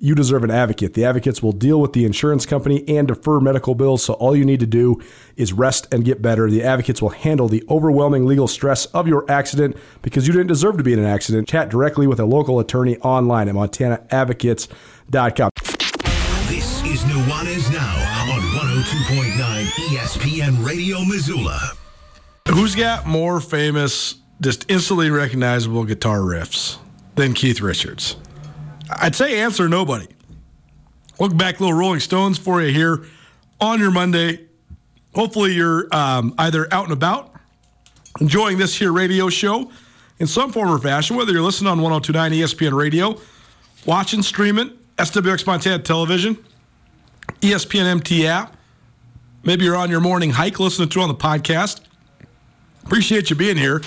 you deserve an advocate. The advocates will deal with the insurance company and defer medical bills, so all you need to do is rest and get better. The advocates will handle the overwhelming legal stress of your accident because you didn't deserve to be in an accident. Chat directly with a local attorney online at montanaadvocates.com. This is Nuanez Now on 102.9 ESPN Radio Missoula. Who's got more famous, just instantly recognizable guitar riffs than Keith Richards? I'd say answer nobody. Look back, little Rolling Stones for you here on your Monday. Hopefully, you're um, either out and about, enjoying this here radio show in some form or fashion, whether you're listening on 1029 ESPN radio, watching, streaming, SWX Montana television, ESPN MT app. Maybe you're on your morning hike listening to on the podcast. Appreciate you being here.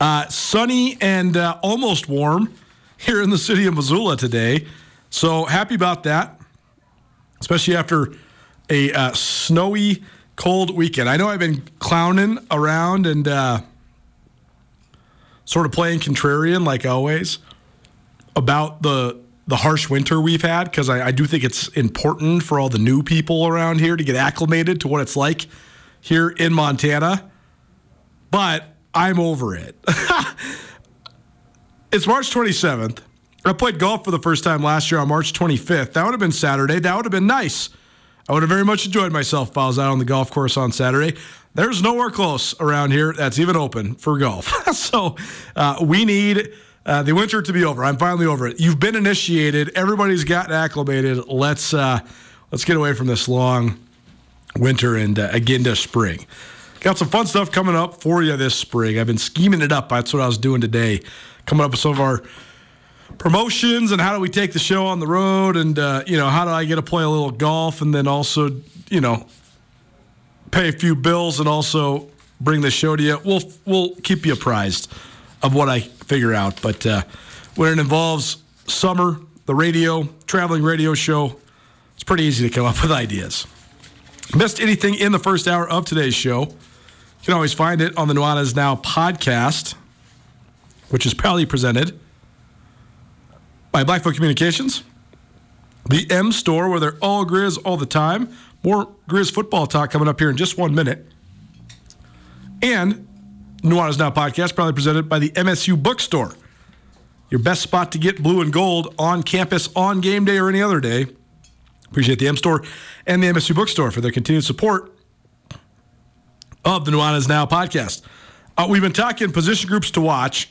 Uh, sunny and uh, almost warm here in the city of Missoula today. So happy about that, especially after a uh, snowy, cold weekend. I know I've been clowning around and uh, sort of playing contrarian like always about the the harsh winter we've had because I, I do think it's important for all the new people around here to get acclimated to what it's like here in Montana. But I'm over it. It's March 27th. I played golf for the first time last year on March 25th. That would have been Saturday. That would have been nice. I would have very much enjoyed myself if I was out on the golf course on Saturday. There's nowhere close around here that's even open for golf. so uh, we need uh, the winter to be over. I'm finally over it. You've been initiated. Everybody's gotten acclimated. Let's uh, let's get away from this long winter and uh, again to spring. Got some fun stuff coming up for you this spring. I've been scheming it up. That's what I was doing today coming up with some of our promotions and how do we take the show on the road and uh, you know how do I get to play a little golf and then also you know pay a few bills and also bring the show to you. We'll we'll keep you apprised of what I figure out. But uh, when it involves summer, the radio, traveling radio show, it's pretty easy to come up with ideas. Missed anything in the first hour of today's show? You can always find it on the Nuanez Now podcast which is proudly presented by Blackfoot Communications, the M Store, where they're all Grizz all the time. More Grizz football talk coming up here in just one minute. And Nuanez Now podcast, proudly presented by the MSU Bookstore. Your best spot to get blue and gold on campus on game day or any other day. Appreciate the M Store and the MSU Bookstore for their continued support of the Nuanez Now podcast. Uh, we've been talking position groups to watch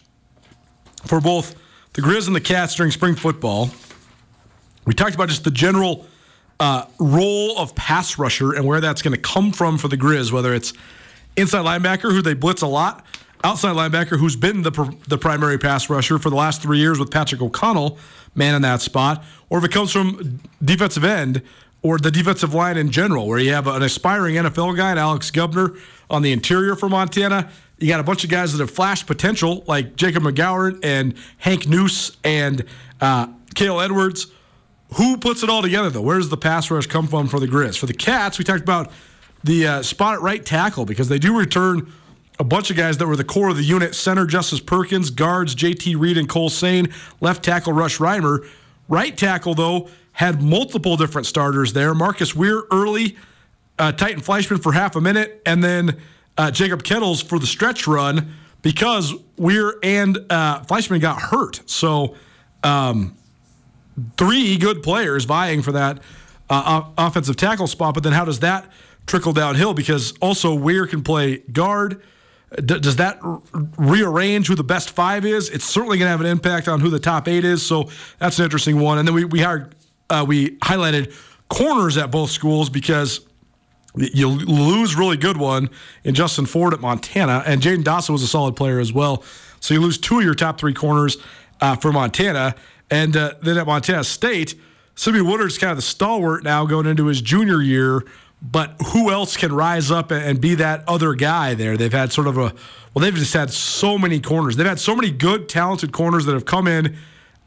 for both the Grizz and the Cats during spring football. We talked about just the general uh, role of pass rusher and where that's going to come from for the Grizz, whether it's inside linebacker, who they blitz a lot, outside linebacker, who's been the, pr- the primary pass rusher for the last three years with Patrick O'Connell, man in that spot, or if it comes from defensive end or the defensive line in general, where you have an aspiring NFL guy, Alex Gubner, on the interior for Montana, you got a bunch of guys that have flashed potential, like Jacob McGowan and Hank Noose and uh, Edwards. Who puts it all together, though? Where does the pass rush come from for the Grizz? For the Cats, we talked about the uh, spot at right tackle because they do return a bunch of guys that were the core of the unit. Center Justice Perkins, guards JT Reed and Cole Sane, left tackle Rush Reimer. Right tackle, though, had multiple different starters there. Marcus Weir early, uh, Titan Fleischman for half a minute, and then – uh, Jacob Kettles for the stretch run because Weir and uh, Fleischman got hurt. So, um, three good players vying for that uh, offensive tackle spot. But then how does that trickle downhill? Because also Weir can play guard. D- does that r- rearrange who the best five is? It's certainly going to have an impact on who the top eight is. So that's an interesting one. And then we we hired uh, we highlighted corners at both schools because you lose really good one in Justin Ford at Montana, and Jaden Dawson was a solid player as well. So you lose two of your top three corners uh, for Montana, and uh, then at Montana State, Simeon Woodard's kind of the stalwart now going into his junior year but who else can rise up and be that other guy there? They've had sort of a well, they've just had so many corners. They've had so many good, talented corners that have come in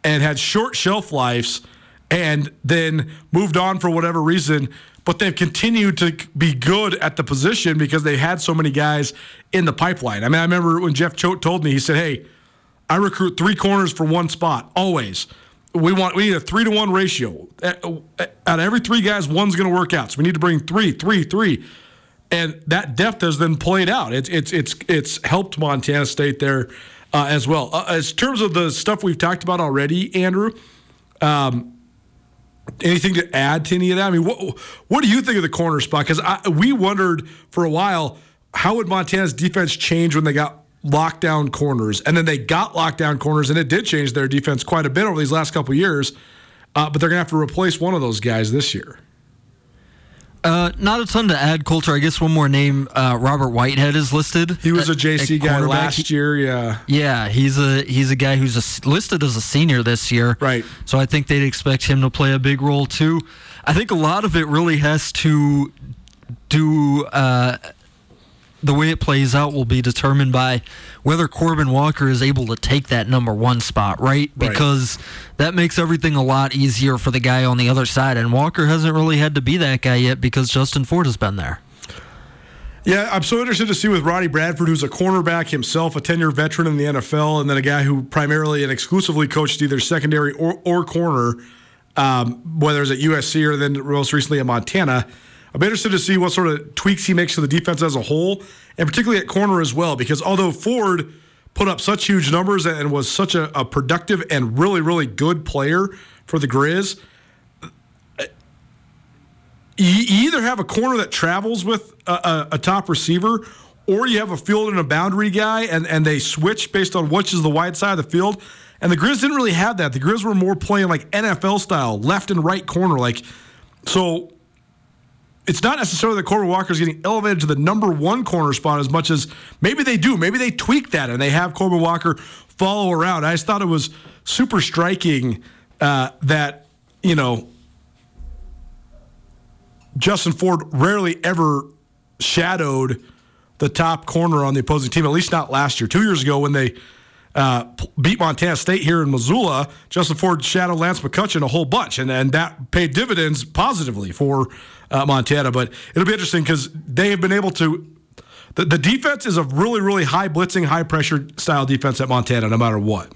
and had short shelf lives and then moved on for whatever reason. But they've continued to be good at the position because they had so many guys in the pipeline. I mean, I remember when Jeff Choate told me, he said, Hey, I recruit three corners for one spot, always. We want we need a three to one ratio. Out of every three guys, one's going to work out. So we need to bring three, three, three, and that depth has then played out. It's it's it's it's helped Montana State there uh, as well. Uh, as terms of the stuff we've talked about already, Andrew. Um, anything to add to any of that? I mean, what what do you think of the corner spot? Because we wondered for a while how would Montana's defense change when they got lockdown corners, and then they got lockdown corners, and it did change their defense quite a bit over these last couple years. Uh, but they're going to have to replace one of those guys this year. Uh, not a ton to add, Colter. I guess one more name, uh, Robert Whitehead is listed. He was at, a JC guy last year. Yeah, yeah. He's a he's a guy who's a, listed as a senior this year. Right. So I think they'd expect him to play a big role too. I think a lot of it really has to do uh, the way it plays out will be determined by whether Corbin Walker is able to take that number one spot, right? Because right. that makes everything a lot easier for the guy on the other side. And Walker hasn't really had to be that guy yet because Justin Ford has been there. Yeah, I'm so interested to see with Ronnie Bradford, who's a cornerback himself, a 10 year veteran in the NFL, and then a guy who primarily and exclusively coached either secondary or, or corner, um, whether it's at USC or then most recently at Montana I'm interested to see what sort of tweaks he makes to the defense as a whole, and particularly at corner as well. Because although Ford put up such huge numbers and was such a, a productive and really, really good player for the Grizz, you either have a corner that travels with a, a, a, top receiver, or you have a field and a boundary guy, and, and they switch based on which is the wide side of the field. And the Grizz didn't really have that. The Grizz were more playing like NFL style, left and right corner. Like, so it's not necessarily that Corbin Walker is getting elevated to the number one corner spot as much as maybe they do. Maybe they tweak that and they have Corbin Walker follow around. I just thought it was super striking uh, that, you know, Justin Ford rarely ever shadowed the top corner on the opposing team, at least not last year. Two years ago when they uh, beat Montana State here in Missoula, Justin Ford shadowed Lance McCutcheon a whole bunch, and, and that paid dividends positively for uh, Montana. But it'll be interesting because they have been able to. The, the defense is a really, really high blitzing, high pressure style defense at Montana, no matter what.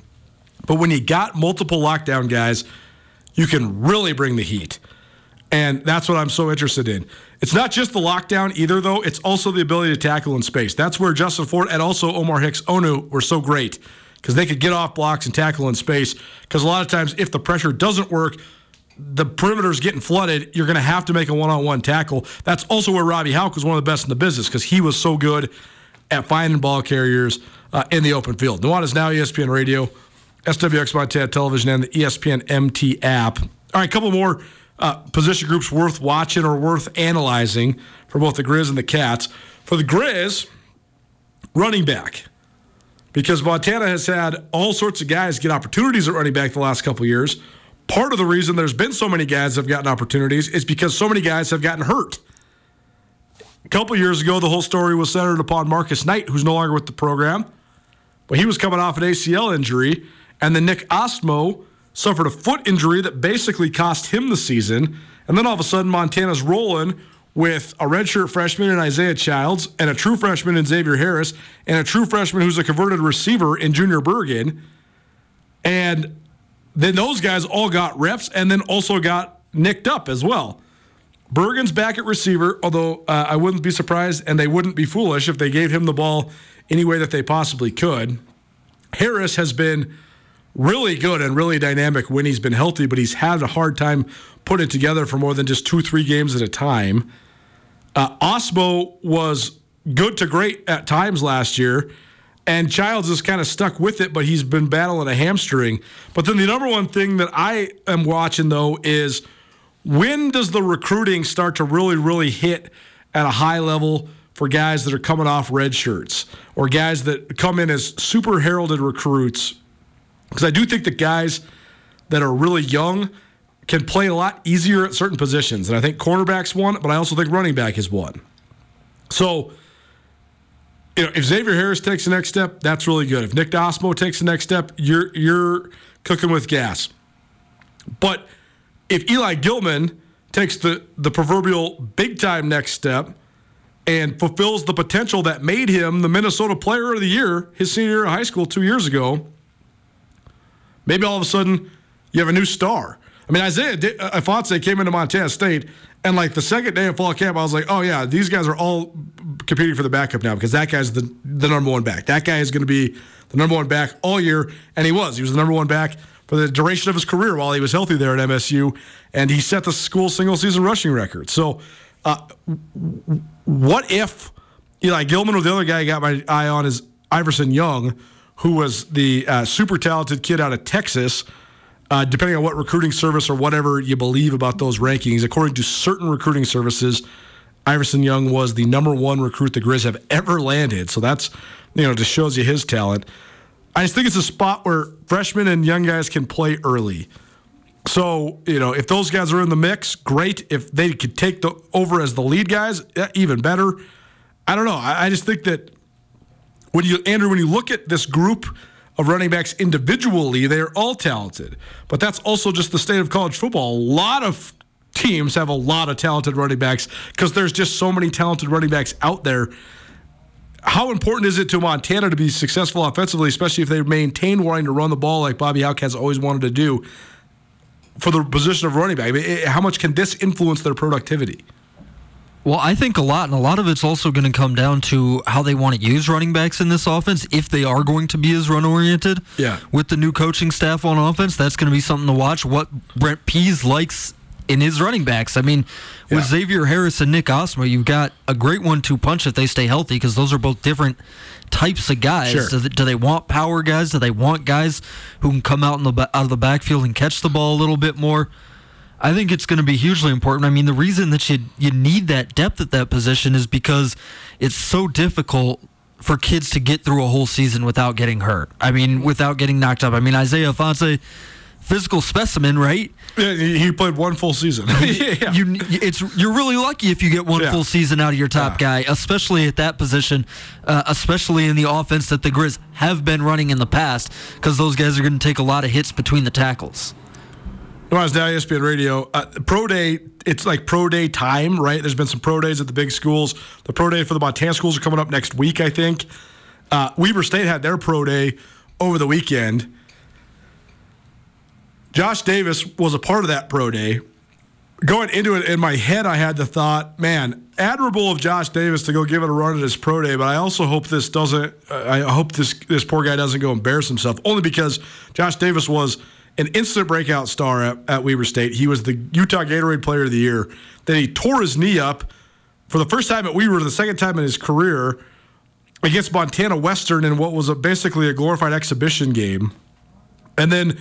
But when you got multiple lockdown guys, you can really bring the heat. And that's what I'm so interested in. It's not just the lockdown either, though. It's also the ability to tackle in space. That's where Justin Ford and also Omar Hicks Onu were so great because they could get off blocks and tackle in space. Because a lot of times, if the pressure doesn't work, the perimeter's getting flooded, you're going to have to make a one-on-one tackle. That's also where Robby Hauck was one of the best in the business because he was so good at finding ball carriers uh, in the open field. Nuanez Now ESPN Radio, SWX Montana Television, and the ESPN MT app. All right, a couple more uh, position groups worth watching or worth analyzing for both the Grizz and the Cats. For the Grizz, running back. Because Montana has had all sorts of guys get opportunities at running back the last couple years part of the reason there's been so many guys that have gotten opportunities is because so many guys have gotten hurt. A couple years ago, the whole story was centered upon Marcus Knight, who's no longer with the program, but he was coming off an ACL injury, and then Nick Ostmo suffered a foot injury that basically cost him the season. And then all of a sudden, Montana's rolling with a redshirt freshman in Isaiah Childs, and a true freshman in Xavier Harris, and a true freshman who's a converted receiver in Junior Bergen. And then those guys all got reps and then also got nicked up as well. Bergen's back at receiver, although uh, I wouldn't be surprised and they wouldn't be foolish if they gave him the ball any way that they possibly could. Harris has been really good and really dynamic when he's been healthy, but he's had a hard time putting it together for more than just two, three games at a time. Uh, Ostmo was good to great at times last year and Childs is kind of stuck with it, but he's been battling a hamstring. But then the number one thing that I am watching though is when does the recruiting start to really, really hit at a high level for guys that are coming off red shirts or guys that come in as super heralded recruits? Because I do think that guys that are really young can play a lot easier at certain positions. And I think cornerback's one, but I also think running back is one. So, you know, if Xavier Harris takes the next step, that's really good. If Nick Ostmo takes the next step, you're you're cooking with gas. But if Eli Gilman takes the, the proverbial big time next step and fulfills the potential that made him the Minnesota Player of the Year his senior year of high school two years ago, maybe all of a sudden you have a new star. I mean, Isaiah uh, Ifanse came into Montana State, and like the second day of fall camp, I was like, oh, yeah, these guys are all competing for the backup now because that guy's the, the number one back. That guy is going to be the number one back all year, and he was. He was the number one back for the duration of his career while he was healthy there at MSU, and he set the school single season rushing record. So, uh, what if Eli Gilman or the other guy I got my eye on is Iverson Young, who was the uh, super talented kid out of Texas? Uh, depending on what recruiting service or whatever you believe about those rankings, according to certain recruiting services, Iverson Young was the number one recruit the Grizz have ever landed. So that's, you know, just shows you his talent. I just think it's a spot where freshmen and young guys can play early. So, you know, if those guys are in the mix, great. If they could take the over as the lead guys, even better. I don't know. I, I just think that when you, Andrew, when you look at this group of running backs individually, they are all talented. But that's also just the state of college football. A lot of teams have a lot of talented running backs because there's just so many talented running backs out there how important is it to Montana to be successful offensively, especially if they maintain wanting to run the ball like Bobby Hauck has always wanted to do for the position of running back? I mean, how much can this influence their productivity? Well, I think a lot, and a lot of it's also going to come down to how they want to use running backs in this offense. If they are going to be as run oriented, yeah. with the new coaching staff on offense, that's going to be something to watch. What Brent Pease likes in his running backs. I mean, with yeah. Xavier Harris and Nick Ostmo, you've got a great one-two punch if they stay healthy because those are both different types of guys. Sure. Do, they, do, they, want power guys? Do they want guys who can come out in the out of the backfield and catch the ball a little bit more? I think it's going to be hugely important. I mean, the reason that you you need that depth at that position is because it's so difficult for kids to get through a whole season without getting hurt. I mean, without getting knocked up. I mean, Isaiah Ifanse physical specimen, right? Yeah, he played one full season. yeah. You, it's you're really lucky if you get one yeah. full season out of your top yeah. guy, especially at that position, uh, especially in the offense that the Grizz have been running in the past, because those guys are going to take a lot of hits between the tackles. When I was down ESPN Radio, uh, pro day, it's like pro day time, right? There's been some pro days at the big schools. The pro day for the Montana schools are coming up next week, I think. Uh, Weber State had their pro day over the weekend Josh Davis was a part of that pro day. Going into it in my head, I had the thought, man, admirable of Josh Davis to go give it a run at his pro day, but I also hope this doesn't. I hope this this poor guy doesn't go embarrass himself. Only because Josh Davis was an instant breakout star at, at Weber State. He was the Utah Gatorade Player of the Year. Then he tore his knee up for the first time at Weber, the second time in his career against Montana Western in what was a, basically a glorified exhibition game, and then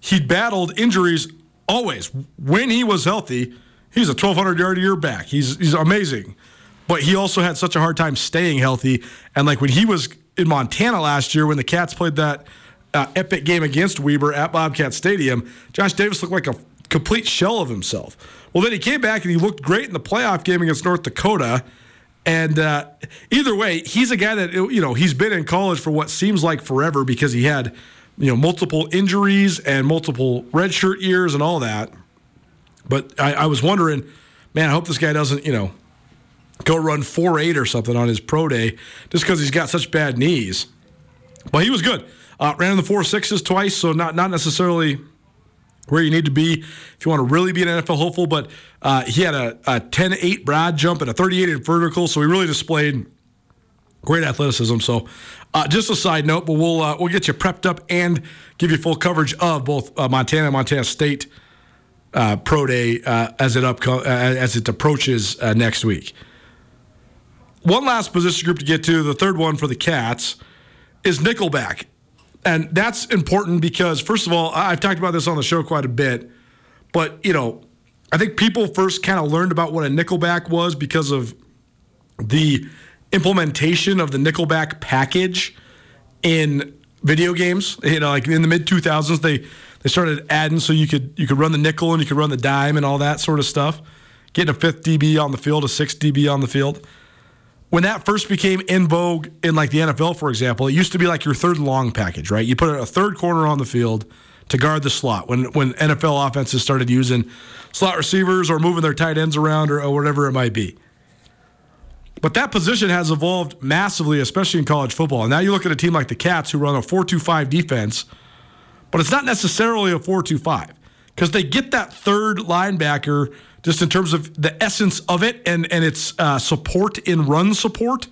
he battled injuries always. When he was healthy, he's a 1,200 yard a year back. He's, he's amazing. But he also had such a hard time staying healthy. And like when he was in Montana last year, when the Cats played that uh, epic game against Weber at Bobcat Stadium, Josh Davis looked like a complete shell of himself. Well, then he came back and he looked great in the playoff game against North Dakota. And uh, either way, he's a guy that, you know, he's been in college for what seems like forever because he had you know multiple injuries and multiple redshirt years and all that. But I, I was wondering, man, I hope this guy doesn't you know go run four eight or something on his pro day just because he's got such bad knees. But he was good. Uh, ran in the four sixes twice, so not not necessarily where you need to be if you want to really be an NFL hopeful. But uh, he had a, a 10-8 broad jump and a 38 in vertical, so he really displayed great athleticism. So uh, just a side note, but we'll uh, we'll get you prepped up and give you full coverage of both uh, Montana and Montana State uh, Pro Day uh, as it up uh, as it approaches next week. One last position group to get to, the third one for the Cats, is Nickelback, and that's important because first of all, I've talked about this on the show quite a bit, but you know, I think people first kind of learned about what a Nickelback was because of the implementation of the Nickelback package in video games. You know, like in the mid 2000s, they They started adding so you could you could run the nickel and you could run the dime and all that sort of stuff. Getting a fifth DB on the field, a sixth DB on the field. When that first became in vogue in like the NFL, for example, it used to be like your third long package, right? You put a third corner on the field to guard the slot. When when NFL offenses started using slot receivers or moving their tight ends around or, or whatever it might be. But that position has evolved massively, especially in college football. And now you look at a team like the Cats who run a 4 2 5 defense, but it's not necessarily a 4 2 5 because they get that third linebacker just in terms of the essence of it and, and its uh, support in run support.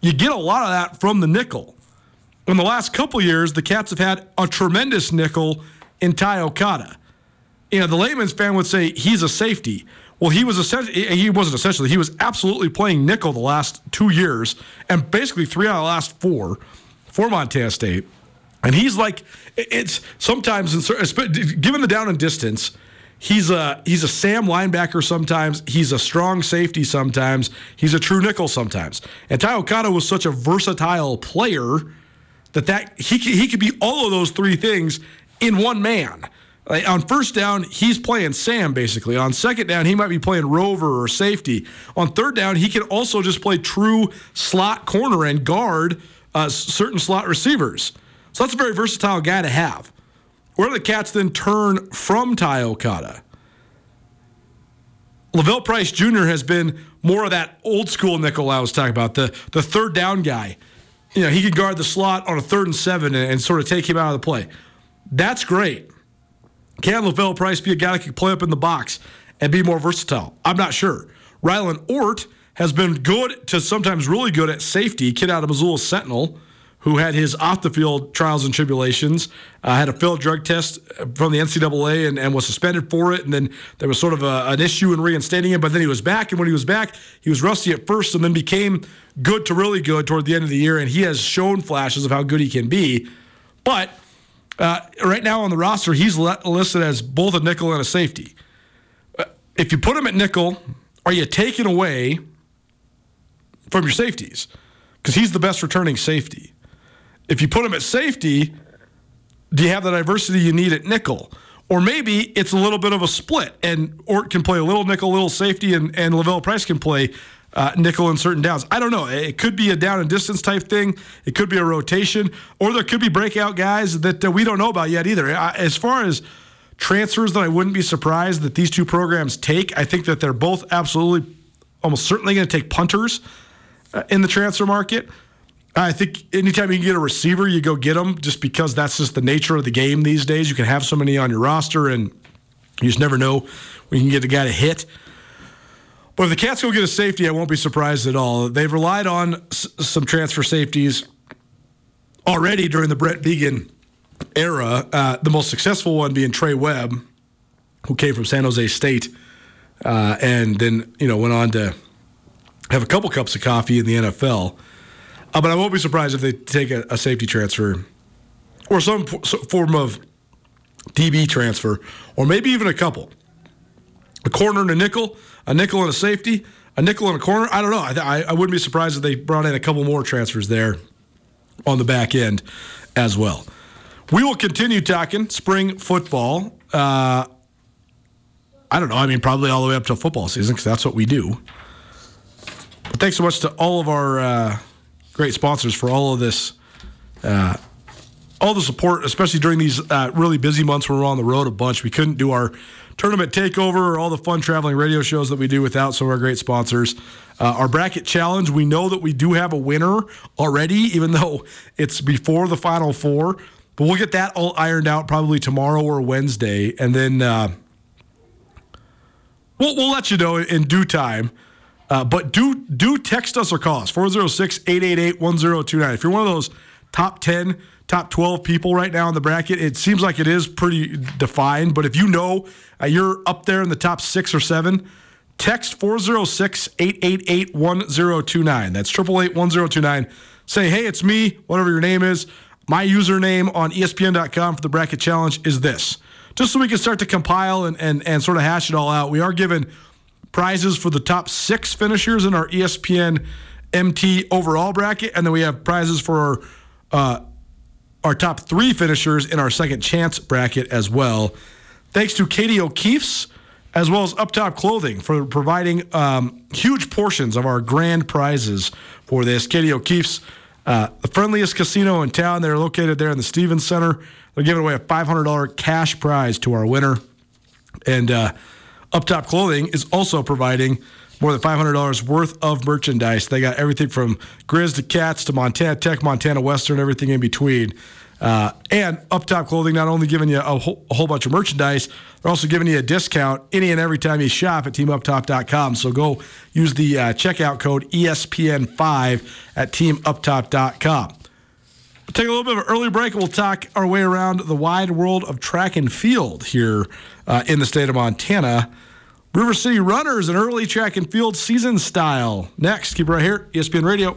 You get a lot of that from the nickel. In the last couple years, the Cats have had a tremendous nickel in Ty Okada. You know, the layman's fan would say he's a safety. Well, he was essentially he wasn't essentially he was absolutely playing nickel the last two years and basically three out of the last four for Montana State. And he's like it's sometimes given the down and distance, he's a he's a Sam linebacker sometimes. He's a strong safety sometimes. He's a true nickel sometimes. And Ty Okada was such a versatile player that that he he could be all of those three things in one man. Like on first down, he's playing Sam basically. On second down, he might be playing Rover or safety. On third down, he can also just play true slot corner and guard uh, certain slot receivers. So that's a very versatile guy to have. Where do the Cats then turn from Ty Okada? Lavelle Price Jr. has been more of that old school nickel I was talking about, the, the third down guy. You know, he can guard the slot on a third and seven and, and sort of take him out of the play. That's great. Can Lavelle Price be a guy that can play up in the box and be more versatile? I'm not sure. Rylan Ort has been good to sometimes really good at safety. Kid out of Missoula Sentinel, who had his off the field trials and tribulations, uh, had a failed drug test from the NCAA and, and, was suspended for it. And then there was sort of a, an issue in reinstating him. But then he was back. And when he was back, he was rusty at first and then became good to really good toward the end of the year. And he has shown flashes of how good he can be. But uh, right now on the roster, he's listed as both a nickel and a safety. Uh, if you put him at nickel, are you taking away from your safeties? Because he's the best returning safety. If you put him at safety, do you have the diversity you need at nickel? Or maybe it's a little bit of a split, and Ort can play a little nickel, a little safety, and, and Lavelle Price can play uh, nickel in certain downs. I don't know. It could be a down and distance type thing. It could be a rotation, or there could be breakout guys that uh, we don't know about yet either. As far as transfers that I wouldn't be surprised that these two programs take, I think that they're both absolutely, almost certainly going to take punters uh, in the transfer market. I think anytime you can get a receiver, you go get them just because that's just the nature of the game these days. You can have so many on your roster, and you just never know when you can get a guy to hit. But if the Cats go get a safety, I won't be surprised at all. They've relied on s- some transfer safeties already during the Brent Vigen era. Uh, the most successful one being Trey Webb, who came from San Jose State, uh, and then you know went on to have a couple cups of coffee in the NFL. Uh, but I won't be surprised if they take a, a safety transfer or some form of DB transfer, or maybe even a couple. A corner and a nickel a nickel and a safety, a nickel and a corner. I don't know. I, I wouldn't be surprised if they brought in a couple more transfers there on the back end as well. We will continue talking spring football. Uh, I don't know. I mean, probably all the way up to football season because that's what we do. But thanks so much to all of our uh, great sponsors for all of this, uh, all the support, especially during these uh, really busy months when we're on the road a bunch. We couldn't do our tournament takeover, or all the fun traveling radio shows that we do without some of our great sponsors. Uh, our bracket challenge, we know that we do have a winner already, even though it's before the final four. But we'll get that all ironed out probably tomorrow or Wednesday, and then uh, we'll we'll let you know in due time. Uh, but do do text us or call us 406-888-1029. If you're one of those top 10 top 12 people right now in the bracket. It seems like it is pretty defined, but if you know uh, you're up there in the top six or seven, text 406 888 1029. That's 888 1029. Say, hey, it's me, whatever your name is. My username on ESPN.com for the bracket challenge is this. Just so we can start to compile and, and, and sort of hash it all out. We are given prizes for the top six finishers in our ESPN MT overall bracket, and then we have prizes for our uh, our top three finishers in our second chance bracket as well. Thanks to Katie O'Keefe's as well as Up Top Clothing for providing um, huge portions of our grand prizes for this. Katie O'Keefe's, uh, the friendliest casino in town. They're located there in the Stevens Center. They're giving away a $500 cash prize to our winner. And uh, Up Top Clothing is also providing more than $500 worth of merchandise. They got everything from Grizz to Cats to Montana Tech, Montana Western, everything in between. Uh, and Up Top Clothing not only giving you a whole, a whole, bunch of merchandise, they're also giving you a discount any and every time you shop at teamuptop.com. So go use the uh, checkout code ESPN5 at teamuptop.com. We'll take a little bit of an early break and we'll talk our way around the wide world of track and field here uh, in the state of Montana. River City Runners, an early track and field season style. Next, keep it right here, ESPN Radio.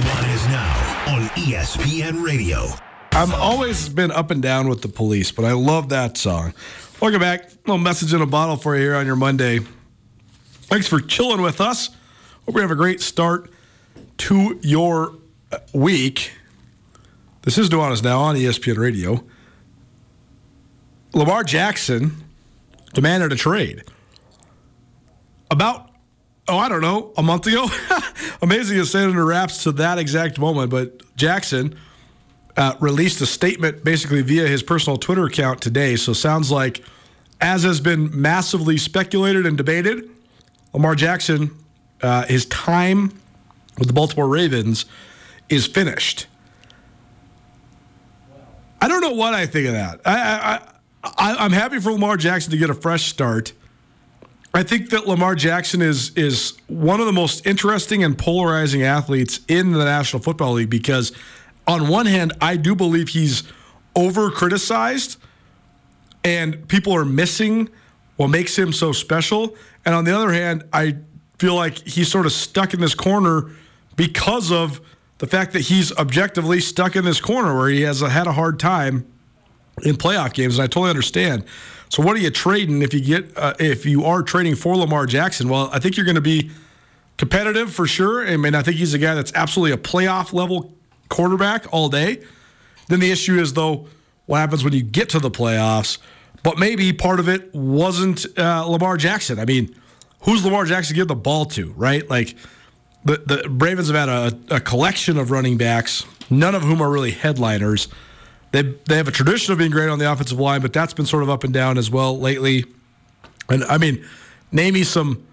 Nuanez Now on ESPN Radio. I've always been up and down with the police, but I love that song. Welcome back. Little message in a bottle for you here on your Monday. Thanks for chilling with us. Hope you have a great start to your uh, week. This is Nuanez Now on ESPN Radio. Lamar Jackson demanded a trade. About oh, I don't know, a month ago. Amazing to say it under wraps to that exact moment, but Jackson uh, released a statement basically via his personal Twitter account today. So sounds like, as has been massively speculated and debated, Lamar Jackson, uh, his time with the Baltimore Ravens is finished. I don't know what I think of that. I, I, I, I'm happy for Lamar Jackson to get a fresh start. I think that Lamar Jackson is is one of the most interesting and polarizing athletes in the National Football League because on one hand, I do believe he's over criticized and people are missing what makes him so special. And on the other hand, I feel like he's sort of stuck in this corner because of the fact that he's objectively stuck in this corner where he has had a hard time in playoff games. And I totally understand. So what are you trading if you get uh, if you are trading for Lamar Jackson? Well, I think you're going to be competitive for sure. I mean, I think he's a guy that's absolutely a playoff level quarterback all day. Then the issue is though, what happens when you get to the playoffs? But maybe part of it wasn't uh, Lamar Jackson. I mean, who's Lamar Jackson give the ball to, right? Like the the Ravens have had a, a collection of running backs, none of whom are really headliners. They they have a tradition of being great on the offensive line, but that's been sort of up and down as well lately. And I mean, name me some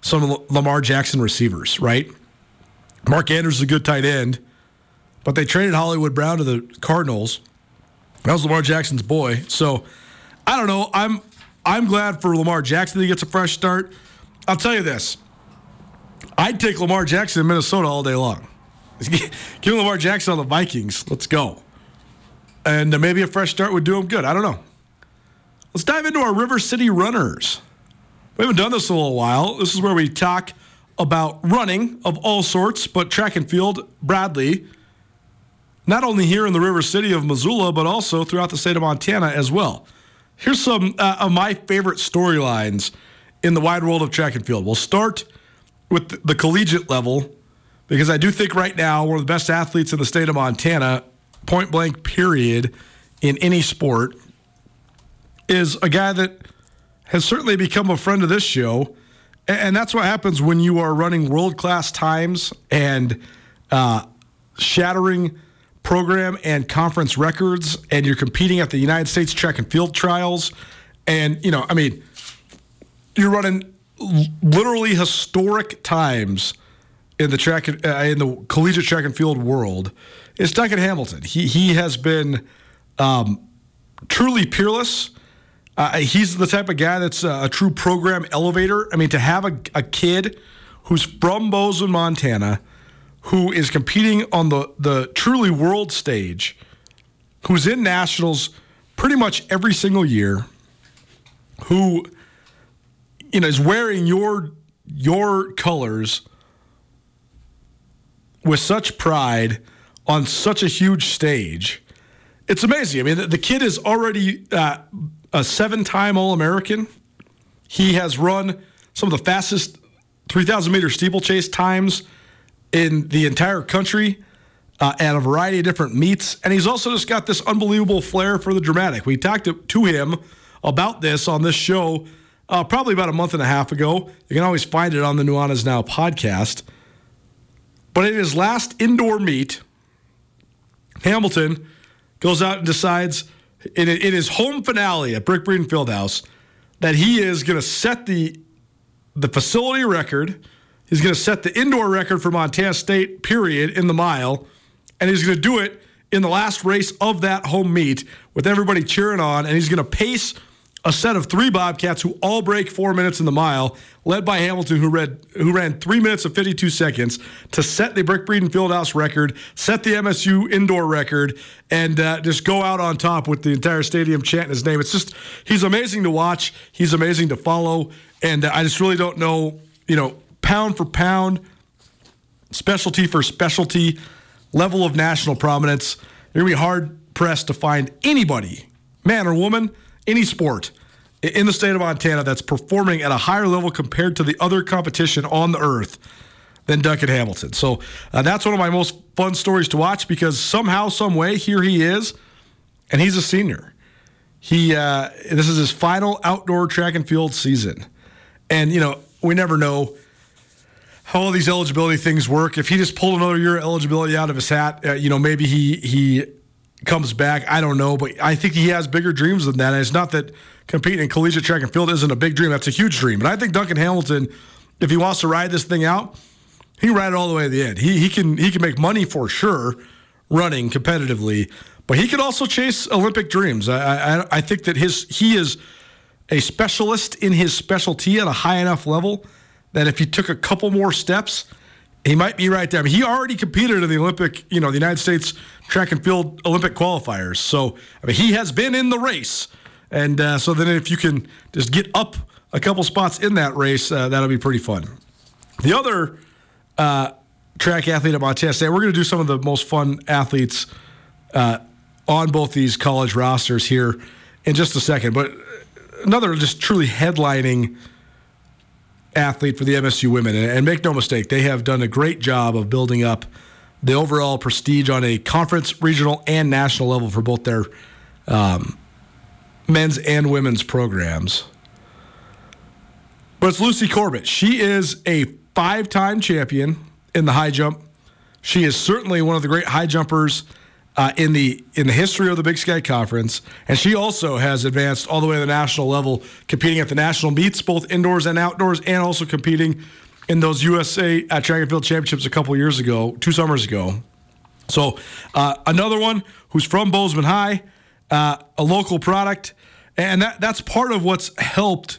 some Lamar Jackson receivers, right? Mark Andrews is a good tight end, but they traded Hollywood Brown to the Cardinals. That was Lamar Jackson's boy. So I don't know. I'm I'm glad for Lamar Jackson that he gets a fresh start. I'll tell you this. I'd take Lamar Jackson in Minnesota all day long. Give Lamar Jackson on the Vikings. Let's go and maybe a fresh start would do them good. I don't know. Let's dive into our River City runners. We haven't done this in a little while. This is where we talk about running of all sorts, but track and field, Bradley, not only here in the River City of Missoula, but also throughout the state of Montana as well. Here's some uh, of my favorite storylines in the wide world of track and field. We'll start with the collegiate level because I do think right now one of the best athletes in the state of Montana point blank period in any sport is a guy that has certainly become a friend of this show. And that's what happens when you are running world class times and uh, shattering program and conference records, and you're competing at the United States track and field trials. And, you know, I mean, you're running literally historic times in the track uh, in the collegiate track and field world is Duncan Hamilton. He he has been um, truly peerless. Uh, he's the type of guy that's a, a, true program elevator. I mean, to have a, a kid who's from Bozeman, Montana, who is competing on the, the truly world stage, who's in nationals pretty much every single year, who you know is wearing your your colors with such pride on such a huge stage. It's amazing. I mean, the, the kid is already uh, a seven-time All-American. He has run some of the fastest 3,000 meter steeplechase times in the entire country uh, at a variety of different meets. And he's also just got this unbelievable flair for the dramatic. We talked to, to him about this on this show uh, probably about a month and a half ago. You can always find it on the Nuanez Now podcast. But in his last indoor meet, Hamilton goes out and decides in, in his home finale at Brick Breeden Fieldhouse that he is going to set the the facility record. He's going to set the indoor record for Montana State, period, in the mile and he's going to do it in the last race of that home meet with everybody cheering on, and he's going to pace a set of three Bobcats who all break four minutes in the mile, led by Hamilton, who read who ran three minutes and 52 seconds to set the Brick Breeden Fieldhouse record, set the MSU indoor record, and uh, just go out on top with the entire stadium chanting his name. It's just he's amazing to watch. He's amazing to follow, and uh, I just really don't know, you know, pound for pound, specialty for specialty level of national prominence. You're going to be hard pressed to find anybody, man or woman, any sport in the state of Montana that's performing at a higher level compared to the other competition on the earth than Duncan Hamilton. So uh, that's one of my most fun stories to watch because somehow, some way, here he is, and he's a senior. He uh, this is his final outdoor track and field season, and you know we never know how all these eligibility things work. If he just pulled another year of eligibility out of his hat, uh, you know, maybe he he comes back. I don't know, but I think he has bigger dreams than that. And it's not that competing in collegiate track and field isn't a big dream. That's a huge dream. But I think Duncan Hamilton, if he wants to ride this thing out, he can ride it all the way to the end. He he can he can make money for sure running competitively, but he could also chase Olympic dreams. I I, I think that his he is a specialist in his specialty at a high enough level that if he took a couple more steps, he might be right there. I mean, he already competed in the Olympic, you know, the United States track and field Olympic qualifiers. So, I mean, he has been in the race. And uh, so then if you can just get up a couple spots in that race, uh, that'll be pretty fun. The other uh, track athlete at Montana State, we're going to do some of the most fun athletes uh, on both these college rosters here in just a second. But another just truly headlining – athlete for the MSU women. And make no mistake, they have done a great job of building up the overall prestige on a conference, regional, and national level for both their um, men's and women's programs. But it's Lucy Corbett. She is a five time champion in the high jump. She is certainly one of the great high jumpers uh, in the in the history of the Big Sky Conference, and she also has advanced all the way to the national level, competing at the national meets, both indoors and outdoors, and also competing in those USA uh, Track and Field Championships a couple years ago, two summers ago. So uh, another one who's from Bozeman High, uh, a local product, and that that's part of what's helped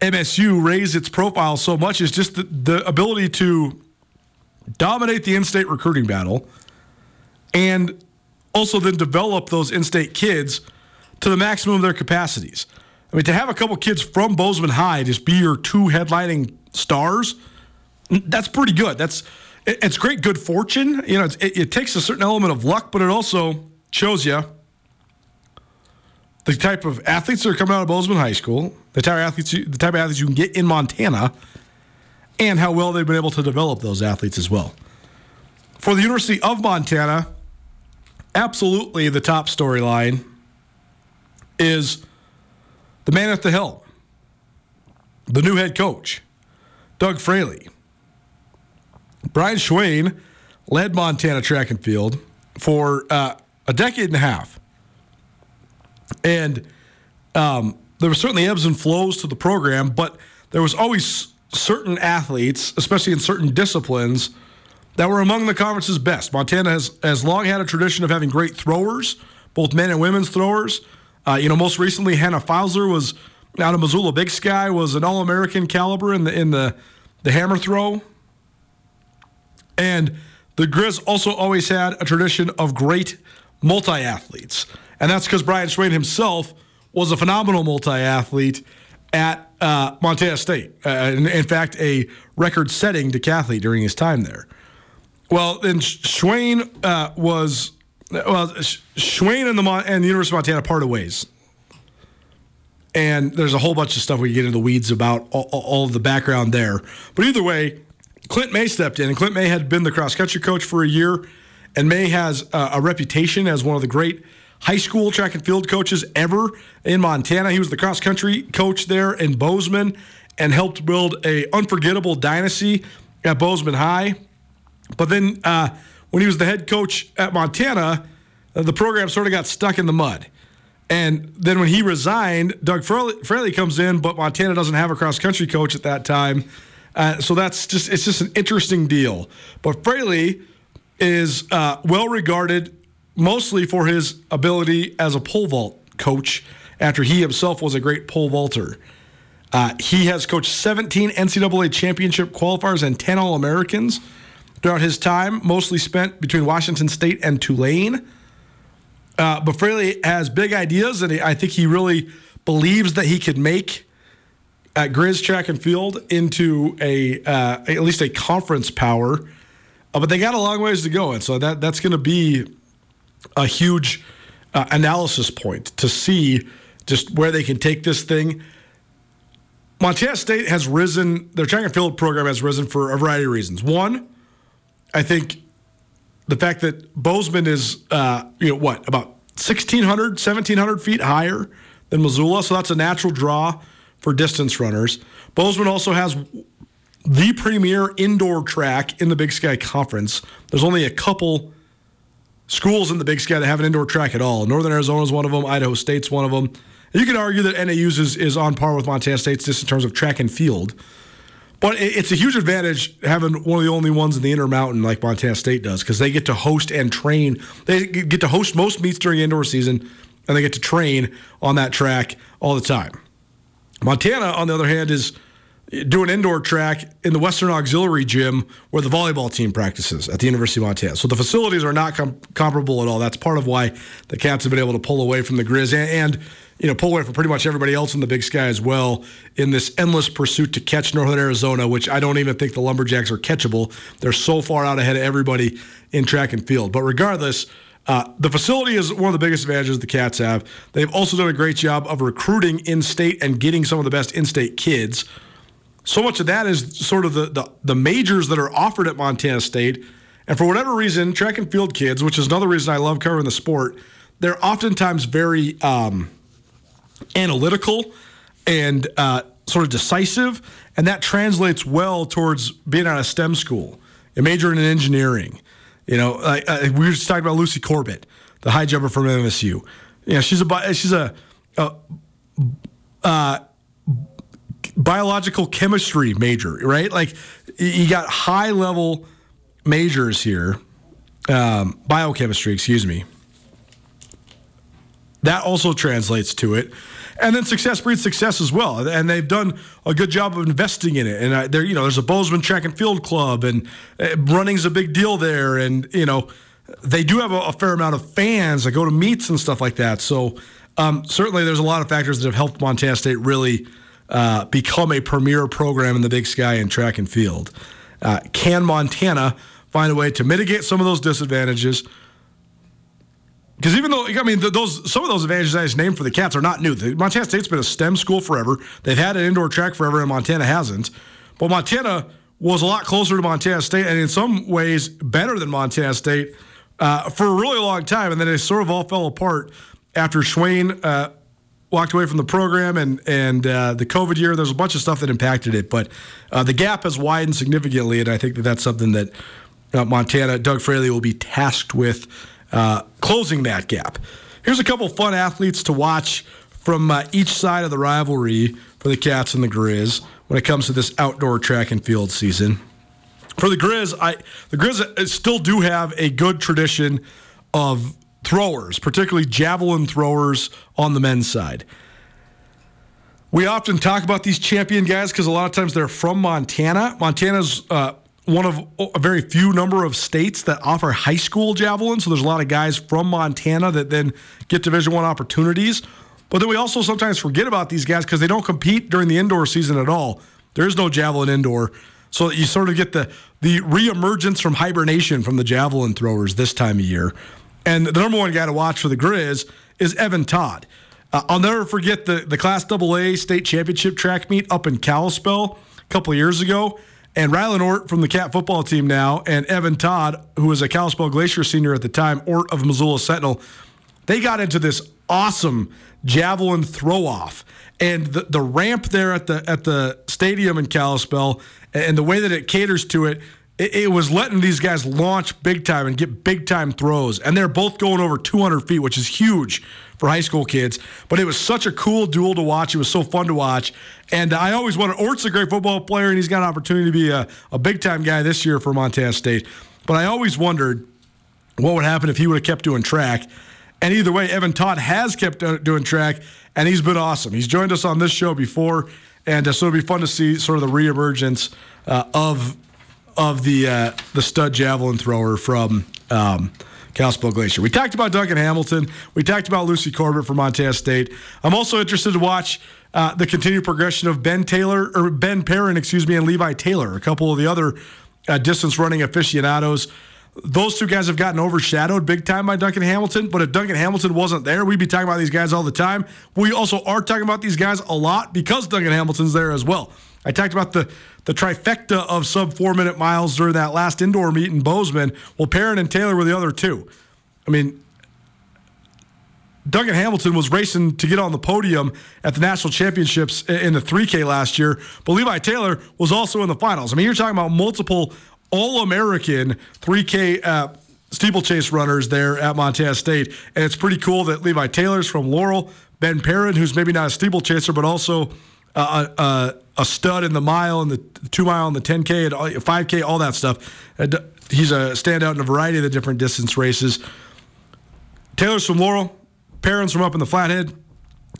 MSU raise its profile so much is just the, the ability to dominate the in-state recruiting battle and also then develop those in-state kids to the maximum of their capacities. I mean, to have a couple kids from Bozeman High just be your two headlining stars, that's pretty good. That's it's great good fortune. You know, it, it takes a certain element of luck, but it also shows you the type of athletes that are coming out of Bozeman High School, the type of athletes, the type of athletes you can get in Montana, and how well they've been able to develop those athletes as well. For the University of Montana, absolutely the top storyline is the man at the helm, the new head coach, Doug Fraley. Brian Schweyen led Montana track and field for uh, a decade and a half. And um, there were certainly ebbs and flows to the program, but there was always certain athletes, especially in certain disciplines, that were among the conference's best. Montana has, has long had a tradition of having great throwers, both men and women's throwers. Uh, you know, most recently, Hannah Fausler was out of Missoula Big Sky, was an All American caliber in the in the the hammer throw. And the Grizz also always had a tradition of great multi athletes, and that's because Brian Schweyen himself was a phenomenal multi athlete at uh, Montana State. Uh, in, in, fact, a record setting decathlete during his time there. Well, then Schweyen uh, was well, Schweyen and the and the University of Montana parted ways. And there's a whole bunch of stuff we get into the weeds about all, all of the background there. But either way, Clint May stepped in, and Clint May had been the cross country coach for a year, and May has a reputation as one of the great high school track and field coaches ever in Montana. He was the cross country coach there in Bozeman and helped build a unforgettable dynasty at Bozeman High. But then uh, when he was the head coach at Montana, uh, the program sort of got stuck in the mud. And then when he resigned, Doug Fraley, comes in, but Montana doesn't have a cross country coach at that time. Uh, so that's just it's just an interesting deal. But Fraley is uh, well regarded mostly for his ability as a pole vault coach after he himself was a great pole vaulter. Uh, he has coached 17 NCAA championship qualifiers and 10 All Americans throughout his time, mostly spent between Washington State and Tulane. Uh, but Fraley has big ideas, and I think he really believes that he could make uh, Grizz track and field into a uh, at least a conference power. Uh, but they got a long ways to go, and so that that's going to be a huge uh, analysis point to see just where they can take this thing. Montana State has risen, their track and field program has risen for a variety of reasons. One, I think the fact that Bozeman is, uh, you know, what, about 1,600, 1,700 feet higher than Missoula. So that's a natural draw for distance runners. Bozeman also has the premier indoor track in the Big Sky Conference. There's only a couple schools in the Big Sky that have an indoor track at all. Northern Arizona is one of them. Idaho State's one of them. You could argue that NAU's is, is on par with Montana State's just in terms of track and field. But it's a huge advantage having one of the only ones in the Intermountain like Montana State does because they get to host and train. They get to host most meets during indoor season, and they get to train on that track all the time. Montana, on the other hand, is do an indoor track in the Western Auxiliary Gym where the volleyball team practices at the University of Montana. So the facilities are not com- comparable at all. That's part of why the Cats have been able to pull away from the Grizz and, and, you know pull away from pretty much everybody else in the Big Sky as well in this endless pursuit to catch Northern Arizona, which I don't even think the Lumberjacks are catchable. They're so far out ahead of everybody in track and field. But regardless. Uh, the facility is one of the biggest advantages the Cats have. They've also done a great job of recruiting in state and getting some of the best in state kids so much of that is sort of the, the, the majors that are offered at Montana State. And for whatever reason, track and field kids, which is another reason I love covering the sport, they're oftentimes very um, analytical and uh, sort of decisive, and that translates well towards being at a STEM school, a major in engineering. You know, uh, we were just talking about Lucy Corbett, the high jumper from MSU. You know, she's a she's a, a uh, biological chemistry major, right? Like you got high level majors here, um, biochemistry, excuse me. That also translates to it. And then success breeds success as well, and they've done a good job of investing in it. And uh, there, you know, there's a Bozeman Track and Field Club, and uh, running's a big deal there. And you know, they do have a, a fair amount of fans that go to meets and stuff like that. So um, certainly, there's a lot of factors that have helped Montana State really uh, become a premier program in the Big Sky in track and field. Uh, can Montana find a way to mitigate some of those disadvantages? Because even though I mean those some of those advantages I just named for the Cats are not new. The, Montana State's been a STEM school forever. They've had an indoor track forever, and Montana hasn't. But Montana was a lot closer to Montana State, and in some ways better than Montana State uh, for a really long time. And then it sort of all fell apart after Schweyen uh, walked away from the program and and uh, the COVID year. There's a bunch of stuff that impacted it, but uh, the gap has widened significantly, and I think that that's something that uh, Montana Doug Fraley will be tasked with uh, closing that gap. Here's a couple fun athletes to watch from uh, each side of the rivalry for the Cats and the Grizz when it comes to this outdoor track and field season. For the Grizz, I the Grizz still do have a good tradition of throwers, particularly javelin throwers on the men's side. We often talk about these champion guys because a lot of times they're from Montana. Montana's uh, one of a very few number of states that offer high school javelin. So there's a lot of guys from Montana that then get Division One opportunities. But then we also sometimes forget about these guys because they don't compete during the indoor season at all. There is no javelin indoor. So you sort of get the the reemergence from hibernation from the javelin throwers this time of year. And the number one guy to watch for the Grizz is Evan Todd. Uh, I'll never forget the the Class AA state championship track meet up in Kalispell a couple of years ago. And Rylan Ortt from the Cat football team now, and Evan Todd, who was a Kalispell Glacier senior at the time, Ortt of Missoula Sentinel, they got into this awesome javelin throw off. And the, the ramp there at the at the stadium in Kalispell and the way that it caters to it, it, it, was letting these guys launch big time and get big time throws. And they're both going over 200 feet, which is huge for high school kids. But it was such a cool duel to watch. It was so fun to watch. And I always wanted, Ortt's a great football player, and he's got an opportunity to be a, a big time guy this year for Montana State. But I always wondered what would happen if he would have kept doing track. And either way, Evan Todd has kept doing track, and he's been awesome. He's joined us on this show before, and uh, so it'll be fun to see sort of the reemergence uh, of of the uh, the stud javelin thrower from um, Kalispell Glacier. We talked about Duncan Hamilton. We talked about Lucy Corbett from Montana State. I'm also interested to watch uh, the continued progression of Ben Taylor or Ben Perrin, excuse me, and Levi Taylor, a couple of the other uh, distance running aficionados those two guys have gotten overshadowed big time by Duncan Hamilton. But if Duncan Hamilton wasn't there, we'd be talking about these guys all the time. We also are talking about these guys a lot because Duncan Hamilton's there as well. I talked about the the trifecta of sub four minute miles during that last indoor meet in Bozeman. Well, Perrin and Taylor were the other two. I mean, Duncan Hamilton was racing to get on the podium at the national championships in the 3K last year, but Levi Taylor was also in the finals. I mean, you're talking about multiple all American 3K uh, steeplechase runners there at Montana State. And it's pretty cool that Levi Taylor's from Laurel, Ben Perrin, who's maybe not a steeplechaser, but also uh, a, uh, a, stud in the mile and the two mile and the 10K and 5K, all that stuff. And he's a standout in a variety of the different distance races. Taylor's from Laurel, Perrin's from up in the Flathead,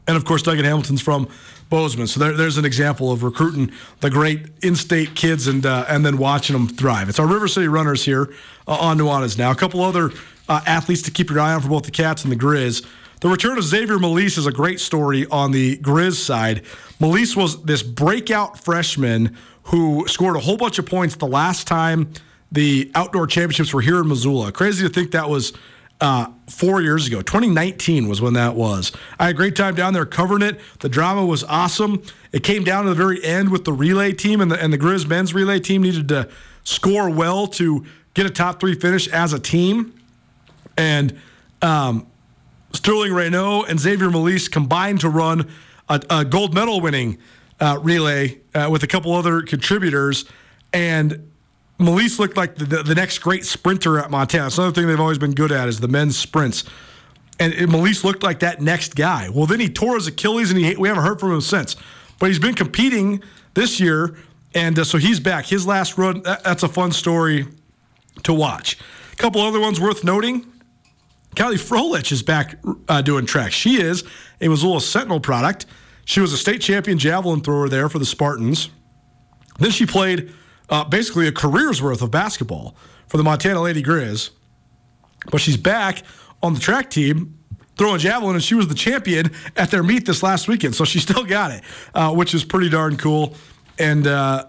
and of course, Duncan Hamilton's from Bozeman. So there, there's an example of recruiting the great in-state kids and uh, and then watching them thrive. It's our River City Runners here uh, on Nuanez now. A couple other uh, athletes to keep your eye on for both the Cats and the Grizz. The return of Xavier Malise is a great story on the Grizz side. Malise was this breakout freshman who scored a whole bunch of points the last time the outdoor championships were here in Missoula. Crazy to think that was uh, four years ago. 2019 was when that was. I had a great time down there covering it. The drama was awesome. It came down to the very end with the relay team, and the, and the Grizz men's relay team needed to score well to get a top three finish as a team. And um, Sterling Reynaud and Xavier Malise combined to run a, a gold medal winning uh, relay uh, with a couple other contributors. And Malise looked like the, the, next great sprinter at Montana. Another thing they've always been good at is the men's sprints. And Malise looked like that next guy. Well, then he tore his Achilles, and he, we haven't heard from him since. But he's been competing this year, and uh, so he's back. His last run, that, that's a fun story to watch. A couple other ones worth noting. Kylie Frohlich is back uh, doing track. She is a Missoula Sentinel product. She was a state champion javelin thrower there for the Spartans. Then she played – uh, basically a career's worth of basketball for the Montana Lady Grizz. But she's back on the track team throwing javelin, and she was the champion at their meet this last weekend. So she still got it, uh, which is pretty darn cool. And uh,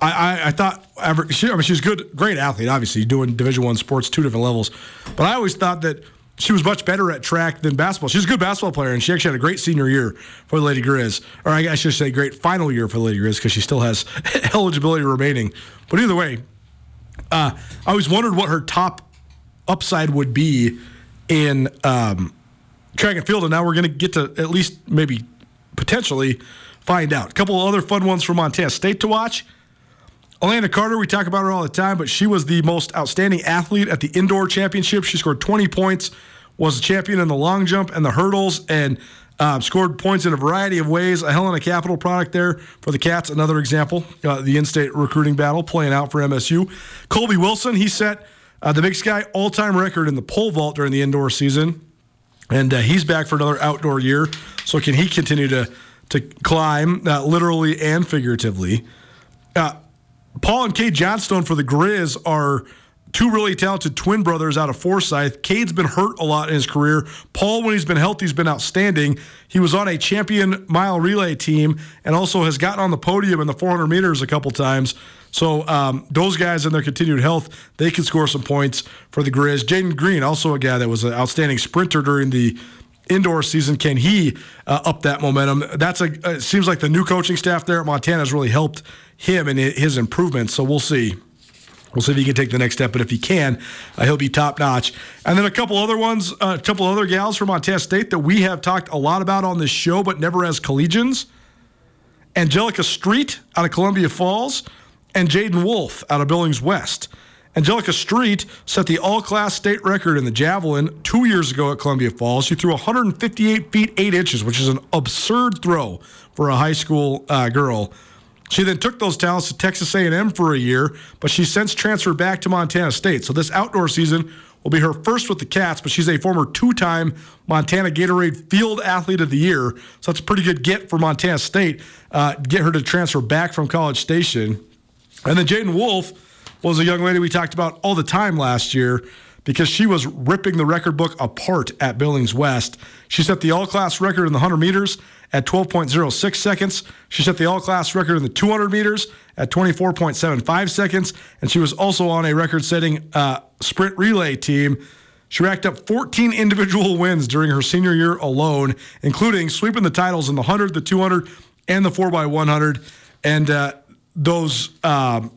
I, I, I, thought she, I mean, she's a good, great athlete. Obviously, doing Division One sports, two different levels. But I always thought that she was much better at track than basketball. She's a good basketball player, and she actually had a great senior year for the Lady Grizz. Or I should say, great final year for the Lady Grizz because she still has eligibility remaining. But either way, uh, I always wondered what her top upside would be in um, track and field, and now we're going to get to at least maybe potentially find out. A couple other fun ones from Montana State to watch. Alana Carter, we talk about her all the time, but she was the most outstanding athlete at the indoor championship. She scored 20 points, was a champion in the long jump and the hurdles, and um, scored points in a variety of ways. A Helena Capital product there for the Cats, another example. Uh, the in state recruiting battle playing out for MSU. Colby Wilson, he set Uh, the Big Sky all time record in the pole vault during the indoor season. And uh, he's back for another outdoor year. So can he continue to, to climb, uh, literally and figuratively? Uh, Paul and Cade Johnstone for the Grizz are two really talented twin brothers out of Forsyth. Cade's been hurt a lot in his career. Paul, when he's been healthy, has been outstanding. He was on a champion mile relay team and also has gotten on the podium in the 400 meters a couple times. So um, those guys in their continued health, they can score some points for the Grizz. Jaden Green, also a guy that was an outstanding sprinter during the indoor season. Can he uh, up that momentum? That's a. It seems like the new coaching staff there at Montana has really helped him and his improvements. So we'll see. We'll see if he can take the next step, but if he can, uh, he'll be top notch. And then a couple other ones, uh, a couple other gals from Montana State that we have talked a lot about on this show, but never as collegians. Angelica Street out of Columbia Falls, and Jaden Wolf out of Billings West. Angelica Street set the all class state record in the javelin two years ago at Columbia Falls. She threw 158 feet 8 inches, which is an absurd throw for a high school uh, girl. She then took those talents to Texas A&M for a year, but she's since transferred back to Montana State. So this outdoor season will be her first with the Cats, but she's a former two-time Montana Gatorade Field Athlete of the Year. So that's a pretty good get for Montana State. Uh, get her to transfer back from College Station. And then Jaden Wolf was a young lady we talked about all the time last year because she was ripping the record book apart at Billings West. She set the all class record in the 100 meters at 12.06 seconds. She set the all class record in the 200 meters at 24.75 seconds. And she was also on a record setting uh, sprint relay team. She racked up 14 individual wins during her senior year alone, including sweeping the titles in the 100, the 200, and the 4x100. And uh, those, um,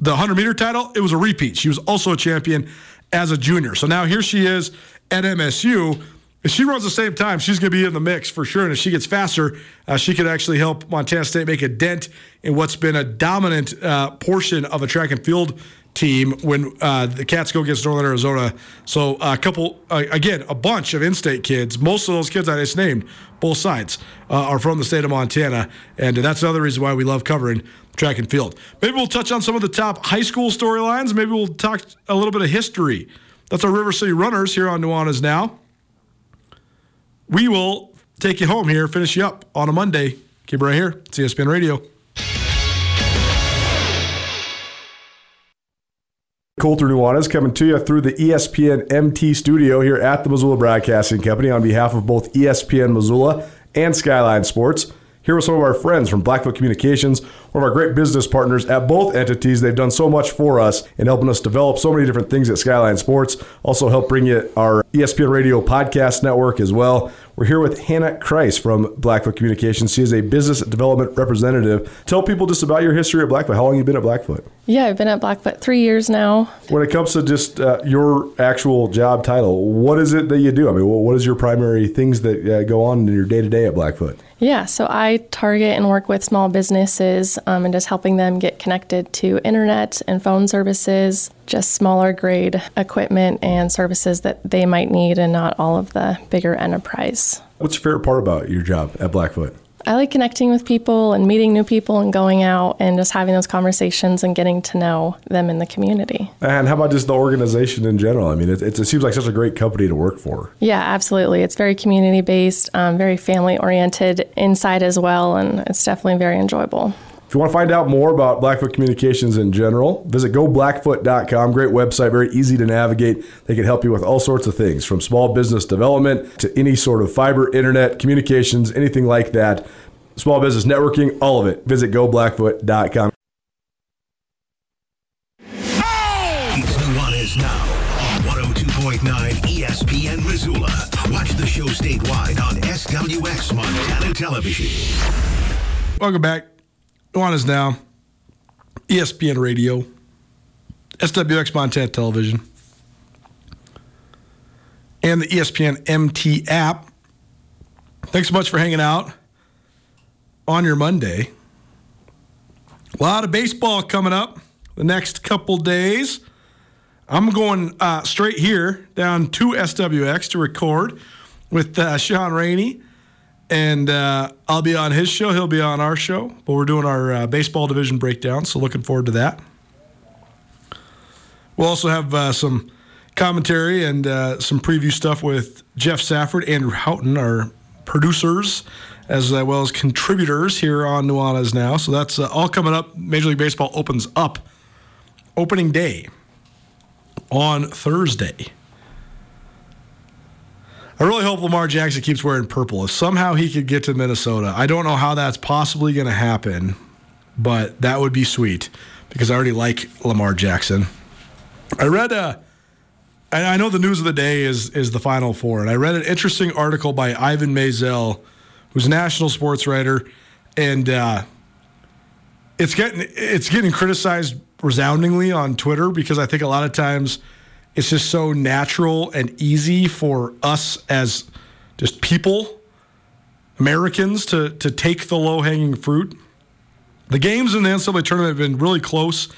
the 100 meter title, it was a repeat. She was also a champion as a junior. So now here she is at MSU. If she runs the same time, she's going to be in the mix for sure. And if she gets faster, uh, she could actually help Montana State make a dent in what's been a dominant uh, portion of a track and field team when uh, the Cats go against Northern Arizona. So a couple, uh, again, a bunch of in-state kids. Most of those kids I just named, both sides, uh, are from the state of Montana, and that's another reason why we love covering track and field. Maybe we'll touch on some of the top high school storylines. Maybe we'll talk a little bit of history. That's our River City Runners here on Nuanez Now. We will take you home here, finish you up on a Monday. Keep it right here. It's ESPN Radio. Colter Nuanez coming to you through the ESPN MT studio here at the Missoula Broadcasting Company on behalf of both ESPN Missoula and Skyline Sports. Here with some of our friends from Blackfoot Communications, one of our great business partners at both entities. They've done so much for us in helping us develop so many different things at Skyline Sports. Also, help bring you our ESPN Radio podcast network as well. We're here with Hannah Kreis from Blackfoot Communications. She is a business development representative. Tell people just about your history at Blackfoot. How long have you been at Blackfoot? Yeah, I've been at Blackfoot three years now. When it comes to just uh, your actual job title, what is it that you do? I mean, what is your primary things that uh, go on in your day to day at Blackfoot? Yeah, so I target and work with small businesses um, and just helping them get connected to internet and phone services, just smaller grade equipment and services that they might need, and not all of the bigger enterprise. What's your favorite part about your job at Blackfoot? I like connecting with people and meeting new people and going out and just having those conversations and getting to know them in the community. And how about just the organization in general? I mean, it, it seems like such a great company to work for. Yeah, absolutely. It's very community based, um, very family oriented inside as well, and it's definitely very enjoyable. If you want to find out more about Blackfoot Communications in general, visit goblackfoot.com. Great website, very easy to navigate. They can help you with all sorts of things from small business development to any sort of fiber, internet, communications, anything like that. Small business networking, all of it. Visit goblackfoot.com. It's Nuanez now on 102.9 ESPN Missoula. Watch the show statewide on SWX Montana Television. Welcome back. Nuanez now. ESPN Radio. SWX Montana Television. And the ESPN MT app. Thanks so much for hanging out on your Monday. A lot of baseball coming up the next couple days. I'm going uh, straight here down to SWX to record with uh, Sean Rainey. And uh, I'll be on his show. He'll be on our show. But we're doing our uh, baseball division breakdown. So looking forward to that. We'll also have uh, some commentary and uh, some preview stuff with Jeff Safford, Andrew Houghton, our producers, as uh, well as contributors here on Nuanez Now. So that's uh, all coming up. Major League Baseball opens up opening day on Thursday. I really hope Lamar Jackson keeps wearing purple. If somehow he could get to Minnesota, I don't know how that's possibly going to happen, but that would be sweet because I already like Lamar Jackson. I read a, and I know the news of the day is is the Final Four, and I read an interesting article by Ivan Maisel, who's a national sports writer, and uh, it's getting it's getting criticized resoundingly on Twitter because I think a lot of times it's just so natural and easy for us as just people, Americans, to to take the low hanging fruit. The games in the NCAA tournament have been really close.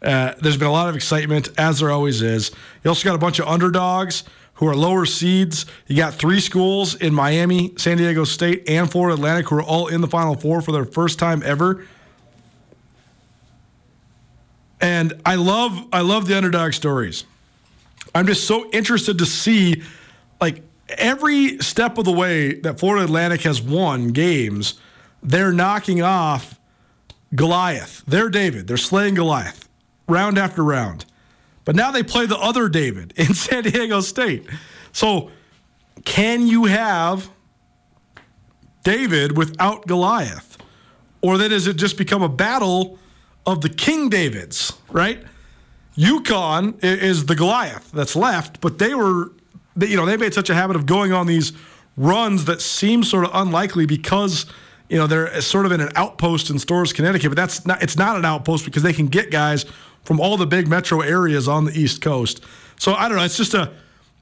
Uh, there's been a lot of excitement, as there always is. You also got a bunch of underdogs who are lower seeds. You got three schools in Miami, San Diego State, and Florida Atlantic who are all in the Final Four for their first time ever. And I love I love the underdog stories. I'm just so interested to see like every step of the way that Florida Atlantic has won games, they're knocking off Goliath. They're David. They're slaying Goliath round after round. But now they play the other David in San Diego State. So can you have David without Goliath? Or then does it just become a battle of the King Davids, right? UConn is the Goliath that's left, but they were, they, you know, they made such a habit of going on these runs that seem sort of unlikely because, you know, they're sort of in an outpost in Storrs, Connecticut. But that's not, it's not an outpost because they can get guys from all the big metro areas on the East Coast. So I don't know. It's just a,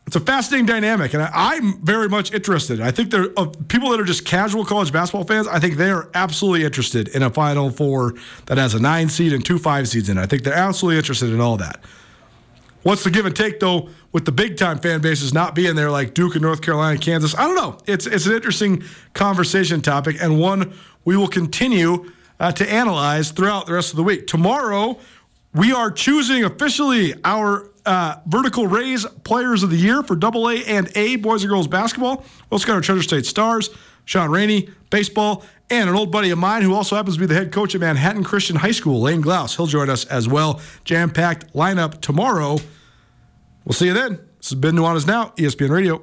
it's a fascinating dynamic, and I, am very much interested. I think there are people that are just casual college basketball fans. I think they are absolutely interested in a Final Four that has a nine seed and two five seeds in it. I think they're absolutely interested in all that. What's the give and take though with the big time fan bases not being there like Duke and North Carolina, Kansas? I don't know. It's it's an interesting conversation topic and one we will continue uh, to analyze throughout the rest of the week. Tomorrow we are choosing officially our uh, vertical raise players of the year for Double A and A boys and girls basketball. We also got our Treasure State Stars, Sean Rainey, baseball, and an old buddy of mine who also happens to be the head coach at Manhattan Christian High School, Lane Glaus. He'll join us as well. Jam packed lineup tomorrow. We'll see you then. This has been Nuanez Now, ESPN Radio.